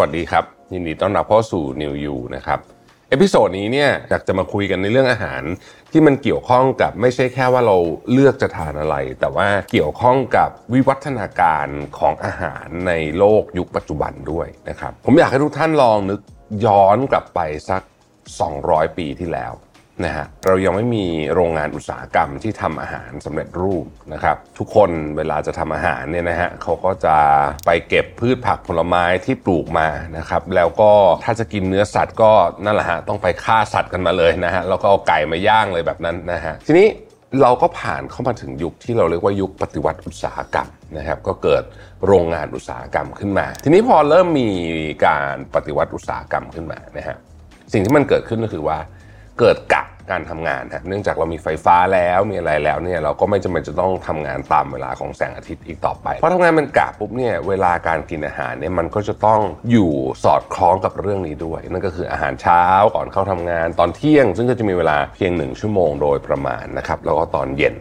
วัสดีครับ ยินดีต้อนรับเข้าสู่ New You นะครับ episode นี้เนี่ยอยากจะมาคุยกันในเรื่องอาหารที่มันเกี่ยวข้องกับไม่ใช่แค่ว่าเราเลือกจะทานอะไร แต่ว่าเกี่ยวข้องกับวิวัฒนาการของอาหารในโลกยุคปัจจุบันด้วยนะครับ ผมอยากให้ทุกท่านลองนึกย้อนกลับไปสัก 200 ปีที่แล้ว นะฮะเรายังไม่มีโรงงานอุตสาหกรรมที่ทำอาหารสำเร็จรูปนะครับทุกคนเวลาจะทำอาหารเนี่ยนะฮะเขาก็จะไปเก็บพืชผักผลไม้ที่ปลูกมานะครับแล้วก็ถ้าจะกินเนื้อสัตว์ก็นั่นแหละฮะต้องไปฆ่าสัตว์กันมาเลยนะฮะแล้วก็เอาไก่มาย่างเลยแบบนั้นนะฮะทีนี้เราก็ผ่านเข้ามาถึงยุคที่เราเรียกว่ายุคปฏิวัติอุตสาหกรรมนะครับก็เกิดโรงงานอุตสาหกรรมขึ้นมา ทีนี้พอเริ่มมีการปฏิวัติอุตสาหกรรมขึ้นมานะฮะสิ่งที่มันเกิดขึ้นก็คือว่า เกิดกะการทำงานฮะเนื่องจากเรามีไฟฟ้าแล้วมีอะไรแล้วเนี่ยเราก็ไม่จำเป็นจะต้องทำงานตามเวลาของแสงอาทิตย์อีกต่อไปเพราะทำงานมันกะปุ๊บเนี่ยเวลาการกินอาหารเนี่ยมันก็จะต้องอยู่สอดคล้องกับเรื่องนี้ด้วย นั่นก็คืออาหารเช้าก่อนเข้าทำงานตอนเที่ยง ซึ่งก็จะมีเวลาเพียงหนึ่งชั่วโมงโดยประมาณนะครับแล้วก็ตอนเย็น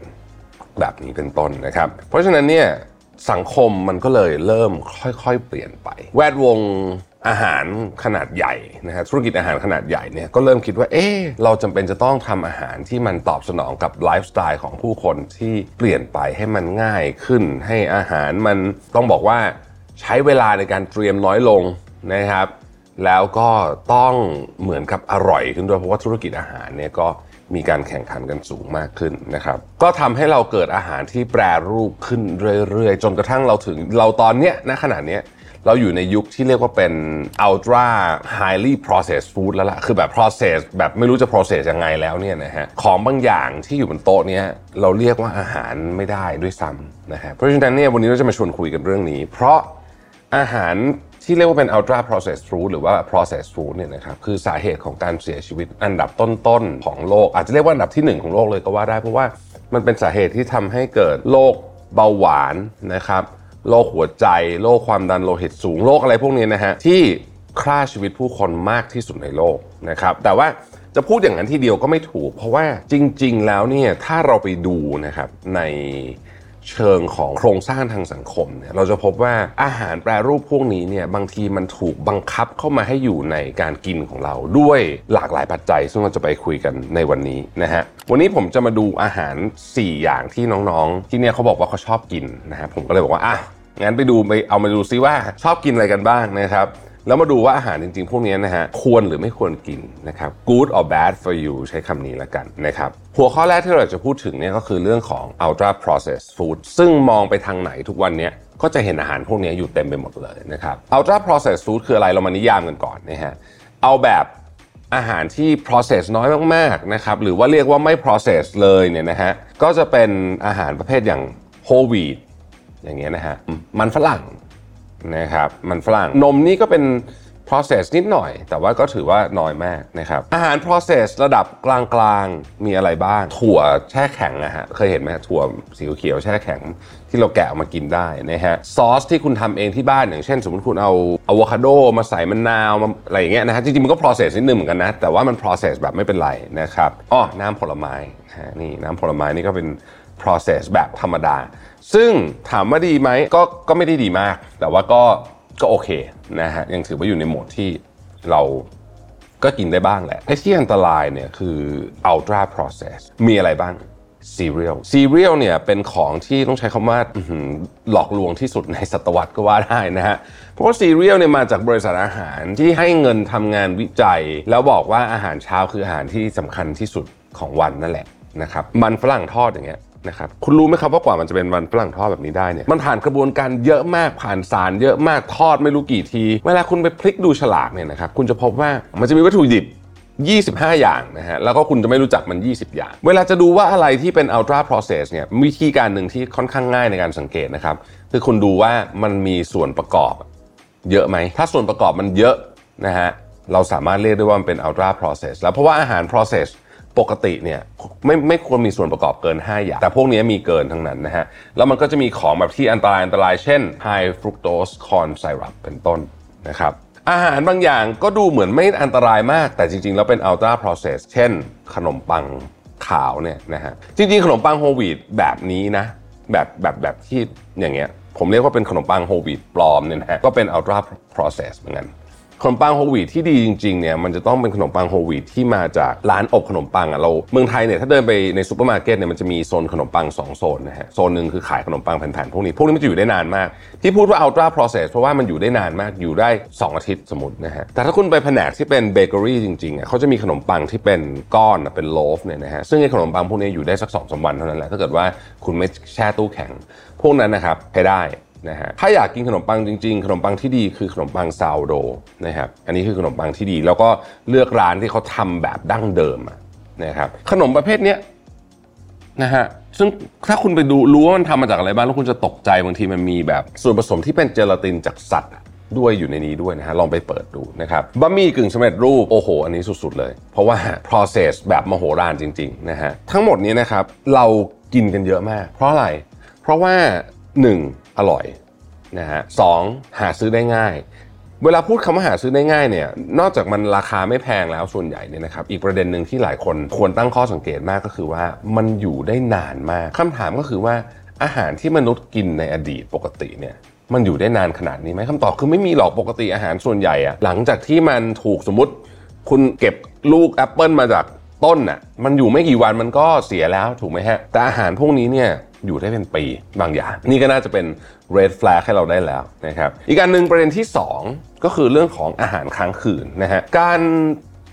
แบบนี้เป็นต้นนะครับ เพราะฉะนั้นเนี่ยสังคมมันก็เลยเริ่มค่อยๆ เปลี่ยนไป แวดวง อาหารขนาดใหญ่นะฮะธุรกิจอาหารขนาดใหญ่เนี่ยก็เริ่มคิดว่าเอ๊เราจำเป็นจะต้องทำอาหารที่มันตอบสนองกับไลฟ์สไตล์ของผู้คนที่เปลี่ยนไปให้มันง่ายขึ้น ให้อาหารมันต้องบอกว่าใช้เวลาในการเตรียมน้อยลงนะครับ แล้วก็ต้องเหมือนกับอร่อยขึ้นด้วยเพราะว่าธุรกิจอาหารเนี่ยก็มีการแข่งขันกันสูงมากขึ้นนะครับ ก็ทำให้เราเกิดอาหารที่แปรรูปขึ้นเรื่อยๆ จนกระทั่งเราถึงเราตอนเนี้ยณขณะเนี้ย เราอยู่ในยุคที่เรียกว่าเป็น ultra highly processed food แล้วล่ะ คือแบบ process แบบไม่รู้จะ process ยังไงแล้วเนี่ยนะฮะ ของบางอย่างที่อยู่บนโต๊ะเนี้ยเราเรียกว่าอาหารไม่ได้ด้วยซ้ำนะฮะ เพราะฉะนั้นเนี่ยวันนี้เราจะมาชวนคุยกันเรื่องนี้ เพราะอาหารที่เรียกว่าเป็น ultra processed food หรือว่า processed food เนี่ยนะครับคือสาเหตุของการเสียชีวิตอันดับต้นๆของโลก อาจจะเรียกว่าอันดับที่หนึ่งของโลกเลยก็ว่าได้ เพราะว่ามันเป็นสาเหตุที่ทำให้เกิดโรคเบาหวานนะครับ โรคหัวใจ โรคความดันโลหิตสูง โรคอะไรพวกนี้นะฮะ ที่ฆ่าชีวิตผู้คนมากที่สุดในโลกนะครับ แต่ว่าจะพูดอย่างนั้นทีเดียวก็ไม่ถูก เพราะว่าจริง ๆ แล้วเนี่ย ถ้าเราไปดูนะครับในเชิงของโครงสร้างทางสังคมเนี่ยเราจะพบว่าอาหารแปรรูปพวกนี้เนี่ยบางทีมันถูกบังคับเข้ามาให้อยู่ในการกินของเราด้วยหลากหลายปัจจัย ซึ่งเราจะไปคุยกันในวันนี้นะฮะวันนี้ผมจะมาดูอาหาร 4 อย่างที่น้องๆ ที่เนี่ยเขาบอกว่าเขาชอบกินนะฮะผมก็เลยบอกว่าอะ งั้นไปดูไปเอามาดูซิว่าชอบกินอะไรกันบ้างนะครับแล้วมาดูว่าอาหารจริงๆ พวกนี้นะฮะควรหรือไม่ควรกินนะครับ good or bad for you ใช้คำนี้แล้วกันนะครับ หัวข้อแรกที่เราจะพูดถึงเนี่ยก็คือเรื่องของ ultra processed food ซึ่งมองไปทางไหนทุกวันนี้ก็จะเห็นอาหารพวกนี้อยู่เต็มไปหมดเลยนะครับ ultra processed food คืออะไรเรามานิยามกันก่อนนะฮะเอาแบบอาหารที่ process น้อยมากๆนะครับหรือว่าเรียกว่าไม่ process เลยเนี่ยนะฮะก็จะเป็นอาหารประเภทอย่าง whole wheat อย่างเงี้ยนะฮะมันฝรั่งนะครับมันฝรั่งนมนี่ก็เป็น process นิดหน่อย แต่ว่าก็ถือว่าน้อยมากนะครับ อาหาร process ระดับกลางๆ มีอะไรบ้าง ถั่วแช่แข็งนะฮะ เคยเห็นไหมถั่วสีเขียวแช่แข็งที่เราแกะออกมากินได้นะฮะ ซอสที่คุณทำเองที่บ้านอย่างเช่น สมมติคุณเอาอะโวคาโดมาใส่มะนาวมาอะไรอย่างเงี้ยนะฮะ จริงๆ มันก็ process นิดนึงเหมือนกันนะ แต่ว่ามัน process แบบไม่เป็นไรนะครับ อ้อ น้ำผลไม้ นี่น้ำผลไม้นี่ก็เป็น process แบบธรรมดา ซึ่งถามว่าดีไหมก็ก็ไม่ได้ดีมาก แต่ว่าก็ก็โอเคนะฮะยังถือว่าอยู่ในโหมดที่เราก็กินได้บ้างแหละไอ้ที่อันตรายเนี่ยคือ ultra process มีอะไรบ้าง cereal cereal เนี่ยเป็นของที่ต้องใช้คำว่าหลอกลวงที่สุดในศตวรรษก็ว่าได้นะฮะ เพราะว่า cereal เนี่ยมาจากบริษัทอาหารที่ให้เงินทำงานวิจัย แล้วบอกว่าอาหารเช้าคืออาหารที่สำคัญที่สุดของวันนั่นแหละนะครับ มันฝรั่งทอดอย่างเงี้ย นะครับคุณรู้ไหมครับว่ากว่ามันจะเป็นมันฝรั่งทอดแบบนี้ได้เนี่ยมันผ่านกระบวนการเยอะมากผ่านสารเยอะมากทอดไม่รู้กี่ที เวลาคุณไปพลิกดูฉลากเนี่ยนะครับคุณจะพบว่ามันจะมีวัตถุดิบ25 อย่างนะฮะ แล้วก็คุณจะไม่รู้จักมัน 20 อย่าง เวลาจะดูว่าอะไรที่เป็น ultra process เนี่ยวิธีการหนึ่งที่ค่อนข้างง่ายในการสังเกตนะครับ คือคุณดูว่ามันมีส่วนประกอบ เยอะไหม ถ้าส่วนประกอบมันเยอะนะฮะ เราสามารถเรียกได้ว่ามันเป็น ultra process แล้วเพราะว่าอาหาร process ปกติเนี่ยไม่ไม่ควรมีส่วนประกอบเกิน 5 อย่าง แต่พวกนี้มีเกินทั้งนั้นนะฮะ แล้วมันก็จะมีของแบบที่อันตรายอันตรายเช่น high fructose corn syrup เป็นต้นนะครับอาหารบางอย่างก็ดูเหมือนไม่อันตรายมาก แต่จริง ๆ แล้วเป็น ultra process เช่น ขนมปังขาวเนี่ยนะฮะจริง ๆ ขนมปังโฮลวีตแบบนี้นะแบบแบบแบบที่อย่างเงี้ยผมเรียกว่าเป็นขนมปังโฮลวีตปลอมเนี่ยนะฮะก็เป็น ultra process เหมือนกัน ขนมปังโฮลวีตที่ดีจริงๆเนี่ยมันจะต้องเป็นขนมปังโฮลวีตที่มาจากร้านอบขนมปังอะเราเมืองไทยเนี่ยถ้าเดินไปในซูเปอร์มาร์เก็ตเนี่ยมันจะมีโซนขนมปัง 2 โซนนะฮะโซนหนึ่งคือขายขนมปังแผ่นๆพวกนี้พวกนี้มันจะอยู่ได้นานมาก ที่พูดว่า ultra process เพราะว่ามันอยู่ได้นานมากอยู่ได้ 2 อาทิตย์สมมตินะฮะแต่ถ้าคุณไปแผนกที่เป็นเบเกอรี่จริงๆอะเขาจะมีขนมปังที่เป็นก้อนเป็นโลฟเนี่ยนะฮะซึ่งไอ้ขนมปังพวกนี้อยู่ได้สัก2องสวันเท่านั้นแหละถ้าเกิดว่าคุณไม่แช่ตู้แข็ง พวกนั้นนะครับใช้ได้ นะฮะถ้าอยากกินขนมปังจริงๆ ขนมปังที่ดีคือขนมปังซาวโดนะครับอันนี้คือขนมปังที่ดี แล้วก็เลือกร้านที่เขาทำแบบดั้งเดิมนะครับขนมประเภทเนี้ยนะฮะซึ่งถ้าคุณไปดูรู้ว่ามันทำมาจากอะไรบ้างแล้วคุณจะตกใจบางทีมันมีแบบส่วนผสมที่เป็นเจลาตินจากสัตว์ด้วยอยู่ในนี้ด้วยนะฮะลองไปเปิดดูนะครับบะหมี่กึ่งสำเร็จรูปโอ้โห อันนี้สุดๆเลย เพราะว่า process แบบมโหฬารจริงๆนะฮะทั้งหมดนี้นะครับเรากินกันเยอะมาก เพราะอะไร เพราะว่า 1. อร่อยนะฮะสองหาซื้อได้ง่าย เวลาพูดคำว่าหาซื้อได้ง่ายเนี่ยนอกจากมันราคาไม่แพงแล้วส่วนใหญ่เนี่ยนะครับอีกประเด็นหนึ่งที่หลายคนควรตั้งข้อสังเกตมากก็คือว่ามันอยู่ได้นานมากคำถามก็คือว่าอาหารที่มนุษย์กินในอดีตปกติเนี่ยมันอยู่ได้นานขนาดนี้ไหมคำตอบคือไม่มีหรอกปกติอาหารส่วนใหญ่อะหลังจากที่มันถูกสมมติ คุณเก็บลูกแอปเปิลมาจากต้นน่ะมันอยู่ไม่กี่วันมันก็เสียแล้วถูกไหมฮะแต่อาหารพวกนี้เนี่ย อยู่ได้เป็นปีบางอย่าง นี่ก็น่าจะเป็น red flag ให้เราได้แล้วนะครับอีกการหนึ่งประเด็นที่ 2 ก็คือเรื่องของอาหารค้างคืนนะฮะการ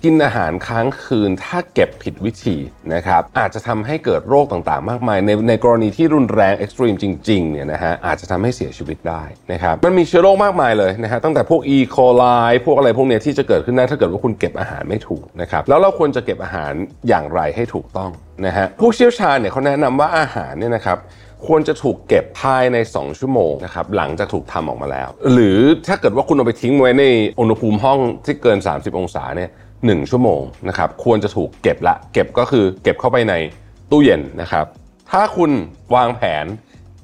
กินอาหารค้างคืนถ้าเก็บผิดวิธีนะครับอาจจะทำให้เกิดโรคต่างๆ มากมาย ในในกรณีที่รุนแรง extreme จริงๆเนี่ยนะฮะอาจจะทำให้เสียชีวิตได้นะครับมันมีเชื้อโรคมากมายเลยนะฮะตั้งแต่พวก E. coli พวกอะไรพวกเนี้ยที่จะเกิดขึ้นได้ถ้าเกิดว่าคุณเก็บอาหารไม่ถูกนะครับแล้วเราควรจะเก็บอาหารอย่างไรให้ถูกต้อง นะฮะผู้เชี่ยวชาญเนี่ยเขาแนะนำว่าอาหารเนี่ยนะครับควรจะถูกเก็บภายใน 2 ชั่วโมงนะครับหลังจากถูกทำออกมาแล้ว หรือถ้าเกิดว่าคุณเอาไปทิ้งไว้ในอุณหภูมิห้องที่เกิน 30 องศาเนี่ยหชั่วโมงนะครับควรจะถูกเก็บละ เก็บก็คือเก็บเข้าไปในตู้เย็นนะครับถ้าคุณวางแผน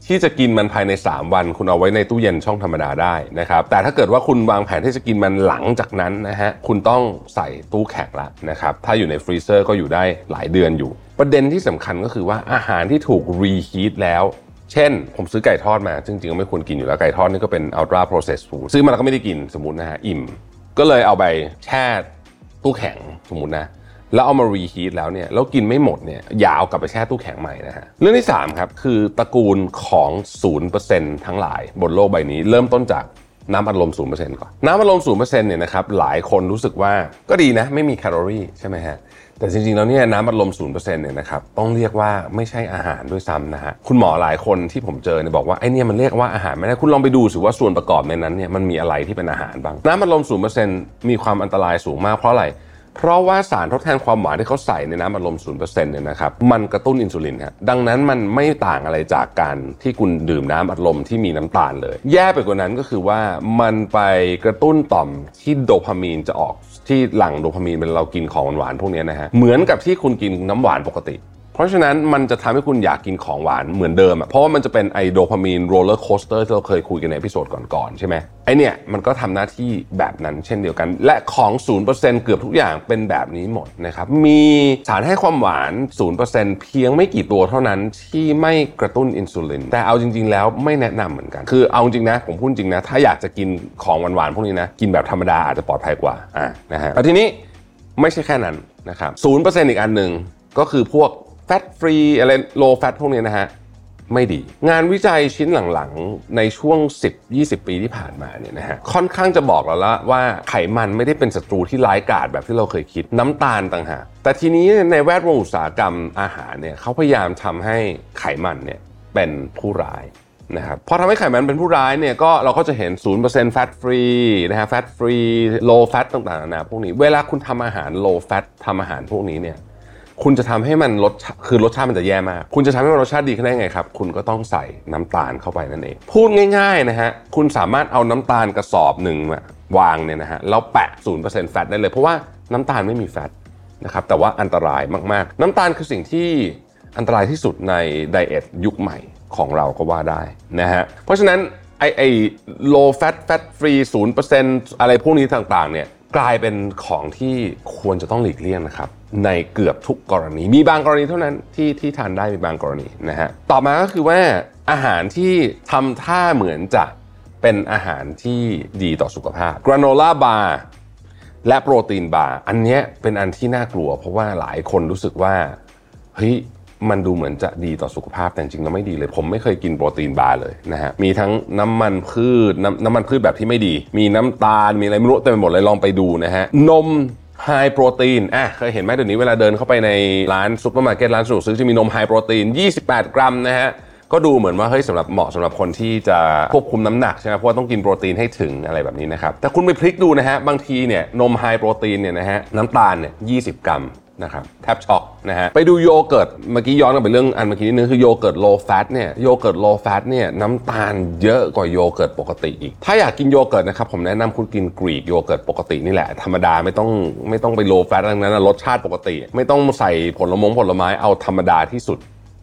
ที่จะกินมันภายใน 3 วัน คุณเอาไว้ในตู้เย็นช่องธรรมดาได้นะครับ แต่ถ้าเกิดว่าคุณวางแผนที่จะกินมันหลังจากนั้นนะฮะคุณต้องใส่ตู้แข็งละนะครับ ถ้าอยู่ใน freezer ก็อยู่ได้หลายเดือนอยู่ ประเด็นที่สำคัญก็คือว่าอาหารที่ถูก reheat แล้วเช่น ผมซื้อไก่ทอดมา จริงๆก็ไม่ควรกินอยู่แล้วไก่ทอดนี่ก็เป็น ultra processed food ซื้อมาแล้วก็ไม่ได้กินสมมตินะฮะอิ่ม ก็เลยเอาไปแช่ตู้แข็งสมมตินะ แล้วเอามา reheat แล้วเนี่ยแล้วกินไม่หมดเนี่ยอย่าเอากลับไปแช่ตู้แข็งใหม่นะฮะเรื่องที่3ครับคือตระกูลของ 0%ทั้งหลายบนโลกใบนี้ เริ่มต้นจากน้ำอัดลม 0%ก่อน น้ำอัดลม 0%เนี่ยนะครับหลายคนรู้สึกว่าก็ดีนะ ไม่มีแคลอรี่ใช่ไหมฮะแต่จริงๆ แล้วเนี่ยน้ำอัดลม 0%เนี่ยนะครับต้องเรียกว่าไม่ใช่อาหารด้วยซ้ำนะฮะคุณหมอหลายคนที่ผมเจอเนี่ยบอกว่าไอ้นี่มันเรียกว่าอาหารไม่ได้คุณลองไปดูสิว่าส่วนประกอบในนั้นเนี่ยมันมีอะไรที่เป็นอาหารบ้างน้ำอัดลม 0%มีความอันตรายสูงมากเพราะอะไร เพราะว่าสารทดแทนความหวานที่เขาใส่ในน้ำอัดลม0%เนี่ยนะครับมันกระตุ้นอินซูลินครับดังนั้นมันไม่ต่างอะไรจากการที่คุณดื่มน้ำอัดลมที่มีน้ำตาลเลย แย่ไปกว่านั้นก็คือว่ามันไปกระตุ้นต่อมที่โดพามีนจะออกที่หลั่งโดพามีนเป็นเรากินของหวานๆพวกนี้นะฮะเหมือนกับที่คุณกินน้ำหวานปกติ เพราะฉะนั้นมันจะทำให้คุณอยากกินของหวานเหมือนเดิมอะเพราะว่ามันจะเป็นไอ dopamine roller coaster ที่เราเคยคุยกันใน episode ก่อนๆใช่ไหมไอเนี่ยมันก็ทำหน้าที่แบบนั้นเช่นเดียวกัน และของ 0%เกือบทุกอย่างเป็นแบบนี้หมดนะครับมีสารให้ความหวาน 0%เพียงไม่กี่ตัวเท่านั้นที่ไม่กระตุ้นอินซูลินแต่เอาจริง ๆ แล้วไม่แนะนำเหมือนกัน คือเอาจริงนะผมพูดจริงนะถ้าอยากจะกินของหวานๆพวกนี้นะกินแบบธรรมดาอาจจะปลอดภัยกว่าอ่านะฮะแต่ทีนี้ไม่ใช่แค่นั้นนะครับ0%อีกอันหนึ่งก็คือพวก แฟตฟรีอะไรโลแฟตพวกนี้นะฮะไม่ดี งานวิจัยชิ้นหลังๆ ในช่วง 10-20 ปีที่ผ่านมาเนี่ยนะฮะค่อนข้างจะบอกเราแล้วว่าไขมันไม่ได้เป็นศัตรูที่ร้ายกาจแบบที่เราเคยคิดน้ำตาลต่างหากแต่ทีนี้ในแวดวงอุตสาหกรรมอาหารเนี่ยเขาพยายามทำให้ไขมันเนี่ยเป็นผู้ร้ายนะครับพอทำให้ไขมันเป็นผู้ร้ายเนี่ยก็เราก็จะเห็น 0% fat free นะฮะ fat free low fat ต่างๆนะพวกนี้ เวลาคุณทำอาหาร low fat ทำอาหารพวกนี้เนี่ย คุณจะทำให้มันรสคือรสชาติมันจะแย่มาก คุณจะทำให้มันรสชาติดีขึ้นได้ไงครับ คุณก็ต้องใส่น้ำตาลเข้าไปนั่นเอง พูดง่ายๆนะฮะ คุณสามารถเอาน้ำตาลกระสอบหนึ่งวางเนี่ยนะฮะ แล้วแปะศูนย์เปอร์เซ็นต์แฟตได้เลย เพราะว่าน้ำตาลไม่มีแฟตนะครับ แต่ว่าอันตรายมากๆ น้ำตาลคือสิ่งที่อันตรายที่สุดในไดเอทยุคใหม่ของเราก็ว่าได้นะฮะ เพราะฉะนั้นไอไอ low fat fat free 0%อะไรพวกนี้ต่างๆเนี่ย กลายเป็นของที่ควรจะต้องหลีกเลี่ยงนะครับ ในเกือบทุกกรณี มีบางกรณีเท่านั้นที่ที่ทานได้มีบางกรณีนะฮะต่อมาก็คือว่าอาหารที่ทำท่าเหมือนจะเป็นอาหารที่ดีต่อสุขภาพ granola bar และ protein bar อันนี้เป็นอันที่น่ากลัว เพราะว่าหลายคนรู้สึกว่าเฮ้ย มันดูเหมือนจะดีต่อสุขภาพแต่จริงๆแล้วไม่ดีเลย ผมไม่เคยกิน protein bar เลยนะฮะมีทั้งน้ำมันพืชน้ำน้ำมันพืชแบบที่ไม่ดี มีน้ำตาลมีอะไรไม่รู้เต็มไปหมดเลยลองไปดูนะฮะนม high protein อะ เคยเห็นไหมเดี๋ยวนี้เวลาเดินเข้าไปในร้านซุปเปอร์มาร์เก็ตร้านสะดวกซื้อจะมีนม high protein 28 กรัมนะฮะ ก็ดูเหมือนว่าเฮ้ยสำหรับเหมาะสำหรับคนที่จะควบคุมน้ำหนักใช่ไหมเพราะว่าต้องกินโปรตีนให้ถึงอะไรแบบนี้นะครับ แต่คุณไปพลิกดูนะฮะ บางทีเนี่ยนม high protein เนี่ยนะฮะน้ำตาลเนี่ย20 กรัม นะครับแทบช็อกนะฮะไปดูโยเกิร์ตเมื่อกี้ย้อนกลับไปเรื่องอันเมื่อกี้นิดนึงคือโยเกิร์ต low fat เนี่ยโยเกิร์ต low fat เนี่ยน้ำตาลเยอะกว่าโยเกิร์ตปกติอีก ถ้าอยากกินโยเกิร์ตนะครับผมแนะนำคุณกิน Greek yogurt ปกตินี่แหละธรรมดาไม่ต้องไม่ต้องไปโลแฟตอะไรนั้นรสชาติปกติ ไม่ต้องใส่ผลมงผลไม้เอาธรรมดาที่สุด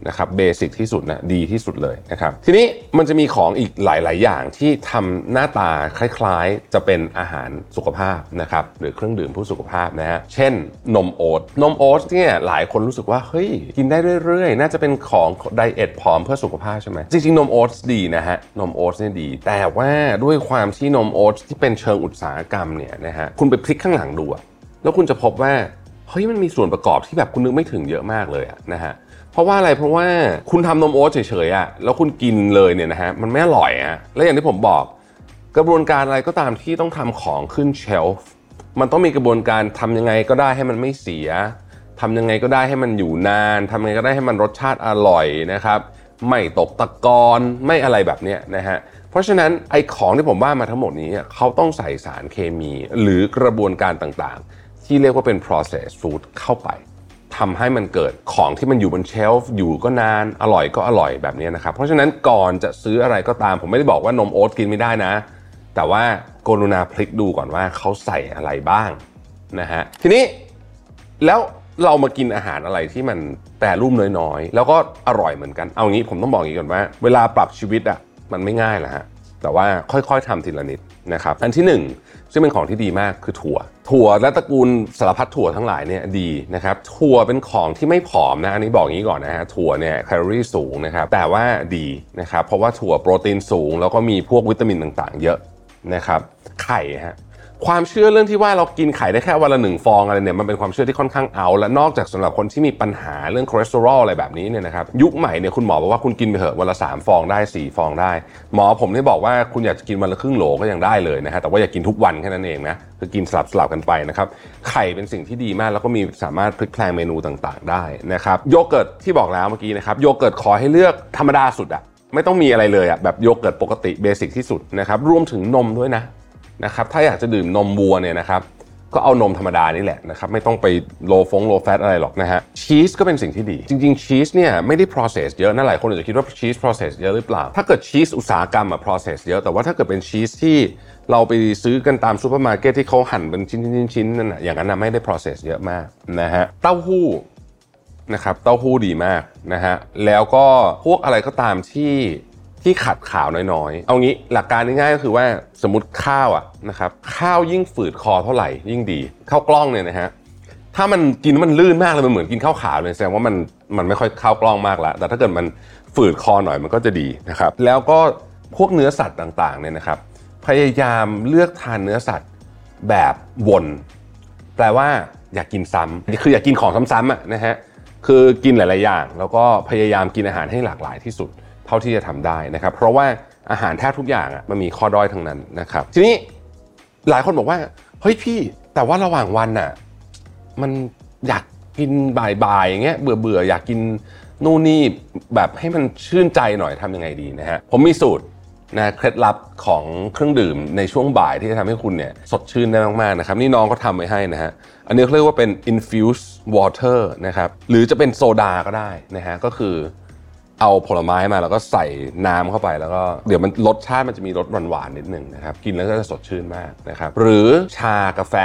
นะครับเบสิกที่สุดนะดีที่สุดเลยนะครับทีนี้มันจะมีของอีกหลาย ๆ อย่างที่ทำหน้าตาคล้าย ๆ จะเป็นอาหารสุขภาพนะครับหรือเครื่องดื่มเผู้สุขภาพนะฮะเช่นนมโอ๊ตนมโอ๊ตเนี่ยหลายคนรู้สึกว่าเฮ้ยกินได้เรื่อย ๆ น่าจะเป็นของไดเอทผอมเพื่อสุขภาพใช่ไหมจริง ๆ นมโอ๊ตดีนะฮะนมโอ๊ตเนี่ยดี แต่ว่าด้วยความที่นมโอ๊ตที่เป็นเชิงอุตสาหกรรมเนี่ยนะฮะคุณไปพลิกข้างหลังดูอะแล้วคุณจะพบว่าเฮ้ยมันมีส่วนประกอบที่แบบคุณนึกไม่ถึงเยอะมากเลยะนะฮะ เพราะว่าอะไรเพราะว่าคุณทำนมโอ๊ตเฉยๆอะ่ะแล้วคุณกินเลยเนี่ยนะฮะมันไม่อร่อยอะ่ะและอย่างที่ผมบอก กระบวนการอะไรก็ตามที่ต้องทำของขึ้นเชลฟ์มันต้องมีกระบวนการทำยังไงก็ได้ให้มันไม่เสียทำยังไงก็ได้ให้มันอยู่นานทำยังไงก็ได้ให้มันรสชาติอร่อยนะครับไม่ตกตะกอนไม่อะไรแบบเนี้ยนะฮะเพราะฉะนั้นไอ้ของที่ผมว่ามาทั้งหมดนี้เขาต้องใส่สารเคมี หรือกระบวนการต่างๆ ที่เรียกว่าเป็น processed food เข้าไป ทำให้มันเกิดของที่มันอยู่บนเชลฟ์อยู่ก็นานอร่อยก็อร่อยแบบนี้นะครับ เพราะฉะนั้นก่อนจะซื้ออะไรก็ตาม ผมไม่ได้บอกว่านมโอ๊ตกินไม่ได้นะ แต่ว่ากรุณาพลิกดูก่อนว่าเขาใส่อะไรบ้างนะฮะทีนี้แล้วเรามากินอาหารอะไรที่มันแปรรูปน้อยๆ แล้วก็อร่อยเหมือนกันเอางี้ผมต้องบอกอย่างนี้ก่อนว่า เวลาปรับชีวิตอะมันไม่ง่ายแหละฮะแต่ว่าค่อยๆทำทีละนิด นะครับอันที่หนึ่งซึ่งเป็นของที่ดีมากคือถั่ว ถั่วและตระกูลสารพัดถั่วทั้งหลายเนี่ยดีนะครับถั่วเป็นของที่ไม่ผอมนะอันนี้บอกงี้ก่อนนะฮะถั่วเนี่ยแคลอรี่สูงนะครับแต่ว่าดีนะครับเพราะว่าถั่วโปรตีนสูง แล้วก็มีพวกวิตามินต่างๆ เยอะนะครับไข่ฮะ ความเชื่อเรื่องที่ว่าเรากินไข่ได้แค่วันละหนึ่งฟองอะไรเนี่ยมันเป็นความเชื่อที่ค่อนข้าง out แล้วนอกจากสำหรับคนที่มีปัญหาเรื่องคอเลสเตอรอลอะไรแบบนี้เนี่ยนะครับยุคใหม่เนี่ยคุณหมอบอกว่าคุณกินไปเถอะวันละสามฟองได้สี่ฟองได้ หมอผมที่บอกว่าคุณอยากจะกินวันละครึ่งโหลก็ยังได้เลยนะฮะแต่ว่าอย่ากินทุกวันแค่นั้นเองนะคือกินสลับสลับกันไปนะครับไข่เป็นสิ่งที่ดีมากแล้วก็มีสามารถพลิกแพลงเมนูต่างๆ ได้นะครับโยเกิร์ตที่บอกแล้วเมื่อกี้นะครับโยเกิร์ตขอให้เลือกธรรมดาสุดอะไม่ต้องมีอะไรเลยอะแบบโยเกิร์ตปกติ basic ที่สุดนะครับรวมถึงนมด้วยนะ นะครับถ้าอยากจะดื่มนมวัวเนี่ยนะครับก็เอานมธรรมดานี่แหละนะครับไม่ต้องไป low ฟง low fat อะไรหรอกนะฮะชีสก็เป็นสิ่งที่ดี จริง ๆ ชีสเนี่ยไม่ได้ process เยอะนะหลายคนอาจจะคิดว่าชีส process เยอะหรือเปล่า ถ้าเกิดชีสอุตสาหกรรมอะ process เยอะแต่ว่าถ้าเกิดเป็นชีสที่เราไปซื้อกันตามซูเปอร์มาร์เก็ตที่เขาหั่นเป็นชิ้นๆๆนั่นนะอย่างนั้นนะไม่ได้ process เยอะมากนะฮะเต้าหู้นะครับเต้าหู้ดีมากนะฮะแล้วก็พวกอะไรก็ตามที่ ที่ขัดขาวน้อยๆ เอางี้หลักการง่ายๆก็คือว่าสมมติข้าวอะนะครับข้าวยิ่งฝืดคอเท่าไหร่ยิ่งดีข้าวกล้องเนี่ยนะฮะถ้ามันกินมันลื่นมากเลยมันเหมือนกินข้าวขาวเลยแสดงว่ามันมันไม่ค่อยข้าวกล้องมากล้วแต่ถ้าเกิดมันฝืดคอหน่อยมันก็จะดีนะครับแล้วก็พวกเนื้อสัตว์ต่างๆเนี่ยนะครับ พยายามเลือกทานเนื้อสัตว์แบบวนแปลว่าอยากกินซ้ำคืออยากกินของซ้ำๆอะนะฮะคือกินหลาย ๆ อย่าง แล้วก็พยายามกินอาหารให้หลากหลายที่สุด เท่าที่จะทำได้นะครับ เพราะว่าอาหารแทบทุกอย่างมันมีข้อด้อยทั้งนั้นนะครับ ทีนี้หลายคนบอกว่าเฮ้ยพี่แต่ว่าระหว่างวันน่ะมันอยากกินบ่ายๆอย่างเงี้ยเบื่อเบื่อๆอยากกินนู่นนี่แบบให้มันชื่นใจหน่อยทำยังไงดีนะฮะผมมีสูตรนะเคล็ดลับของเครื่องดื่มในช่วงบ่ายที่จะทำให้คุณเนี่ยสดชื่นได้มากๆนะครับนี่น้องเขาทำไว้ให้นะฮะอันนี้เขาเรียกว่าเป็น infused water นะครับหรือจะเป็นโซดาก็ได้นะฮะก็คือ เอาผลไม้มาแล้วก็ใส่น้ำเข้าไปแล้วก็เดี๋ยวมันรสชาติมันจะมีรสหวานๆนิดหนึ่งนะครับ กินแล้วก็จะสดชื่นมากนะครับ หรือชากาแฟ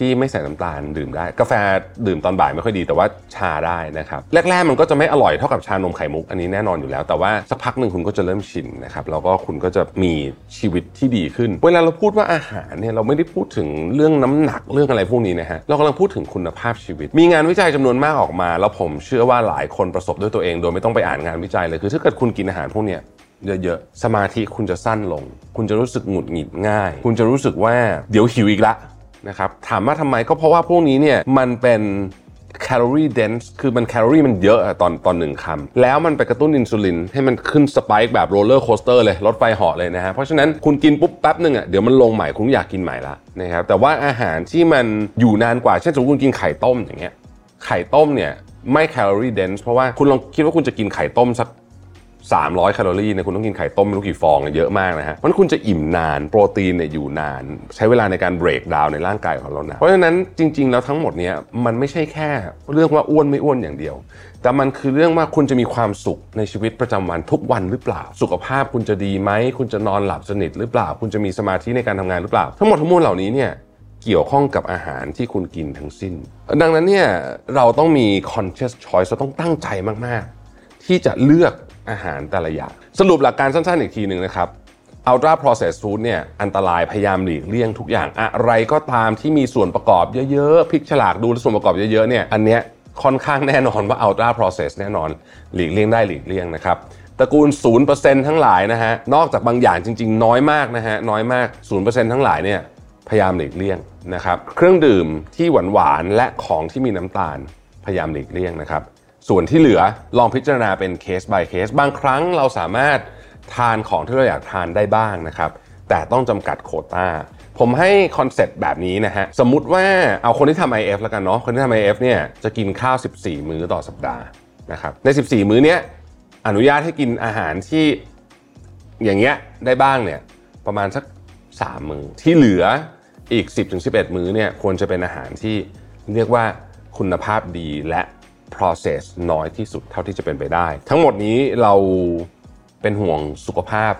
ที่ไม่ใส่น้ำตาลดื่มได้ กาแฟดื่มตอนบ่ายไม่ค่อยดีแต่ว่าชาได้นะครับแรกๆมันก็จะไม่อร่อยเท่ากับชานมไข่มุกอันนี้แน่นอนอยู่แล้ว แต่ว่าสักพักหนึ่งคุณก็จะเริ่มชินนะครับแล้วก็คุณก็จะมีชีวิตที่ดีขึ้น เวลาเราพูดว่าอาหารเนี่ยเราไม่ได้พูดถึงเรื่องน้ำหนักเรื่องอะไรพวกนี้นะฮะเรากำลังพูดถึงคุณภาพชีวิต มีงานวิจัยจำนวนมากออกมา แล้วผมเชื่อว่าหลายคนประสบด้วยตัวเอง โดยไม่ต้องไปอ่านงานวิจัยเลยคือถ้าเกิดคุณกินอาหารพวกเนี้ยเยอะๆ สมาธิคุณจะสั้นลง คุณจะรู้สึกหงุดหงิดง่าย คุณจะรู้สึกว่าเดี๋ยวหิวอีกละ นะครับถามว่าทำไมก็เพราะว่าพวกนี้เนี่ยมันเป็น calorie dense คือมันแคลอรี่มันเยอะอะต่อต่อหนึ่งคำแล้วมันไปกระตุ้นอินซูลินให้มันขึ้น spike แบบ roller coaster เลย รถไฟเหาะเลยนะฮะ เพราะฉะนั้นคุณกินปุ๊บแป๊บหนึ่งอะเดี๋ยวมันลงใหม่คุณอยากกินใหม่ละนะครับแต่ว่าอาหารที่มันอยู่นานกว่า เช่นสมมติคุณกินไข่ต้มอย่างเงี้ยไข่ต้มเนี่ยไม่แคลอรี่เดนส์เพราะว่าคุณลองคิดว่าคุณจะกินไข่ต้มสัก 300แคลอรี่เนี่ยคุณต้องกินไข่ต้มไม่รู้กี่ฟองเยอะมากนะฮะเพราะฉะนั้นคุณจะอิ่มนานโปรตีนเนี่ยอยู่นาน ใช้เวลาในการเบรกดาวในร่างกายของเรานะเพราะฉะนั้นจริง ๆ แล้วทั้งหมดเนี้ยมันไม่ใช่แค่เรื่องว่าอ้วนไม่อ้วนอย่างเดียว แต่มันคือเรื่องว่าคุณจะมีความสุขในชีวิตประจำวันทุกวันหรือเปล่า สุขภาพคุณจะดีไหมคุณจะนอนหลับสนิทหรือเปล่า คุณจะมีสมาธิในการทำงานหรือเปล่า ทั้งหมดทั้งมวลเหล่านี้เนี่ยเกี่ยวข้องกับอาหารที่คุณกินทั้งสิ้น ดังนั้นเนี่ยเราต้องมี conscious choice เราต้องตั้งใจมาก ๆ ที่จะเลือก อาหารแต่ละอย่าง สรุปหลักการสั้นๆอีกทีหนึ่งนะครับ ultra processed food เนี่ยอันตรายพยายามหลีกเลี่ยงทุกอย่างอะไรก็ตามที่มีส่วนประกอบเยอะๆพลิกฉลากดูส่วนประกอบเยอะๆเนี่ยอันเนี้ยค่อนข้างแน่นอนว่า ultra processed แน่นอนหลีกเลี่ยงได้หลีกเลี่ยงนะครับตระกูล 0%ทั้งหลายนะฮะนอกจากบางอย่างจริง ๆ น้อยมากนะฮะน้อยมาก 0%ทั้งหลายเนี่ยพยายามหลีกเลี่ยงนะครับเครื่องดื่มที่หวานหวานๆและของที่มีน้ำตาลพยายามหลีกเลี่ยงนะครับ ส่วนที่เหลือลองพิจารณาเป็นเคส by เคส บางครั้งเราสามารถทานของที่เราอยากทานได้บ้างนะครับ แต่ต้องจำกัดโควต้า ผมให้คอนเซ็ปต์แบบนี้นะฮะ สมมุติว่าเอาคนที่ทำ IF แล้วกันเนาะ คนที่ทำ IF เนี่ยจะกินข้าว 14 มื้อต่อสัปดาห์นะครับ ใน 14 มื้อเนี้ยอนุญาตให้กินอาหารที่อย่างเงี้ยได้บ้างเนี่ยประมาณสัก 3 มือที่เหลืออีก 10-11 มื้อเนี่ยควรจะเป็นอาหารที่เรียกว่าคุณภาพดีและ process น้อยที่สุดเท่าที่จะเป็นไปได้ ทั้งหมดนี้เราเป็นห่วงสุขภาพ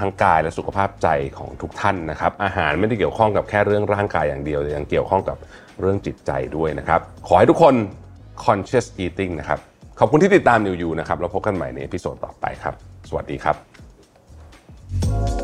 ทั้งกายและสุขภาพใจของทุกท่านนะครับ อาหารไม่ได้เกี่ยวข้องกับแค่เรื่องร่างกายอย่างเดียวแต่ยังเกี่ยวข้องกับเรื่องจิตใจด้วยนะครับ ขอให้ทุกคน conscious eating นะครับ ขอบคุณที่ติดตาม New You นะครับ แล้วพบกันใหม่ใน episode ต่อไปครับ สวัสดีครับ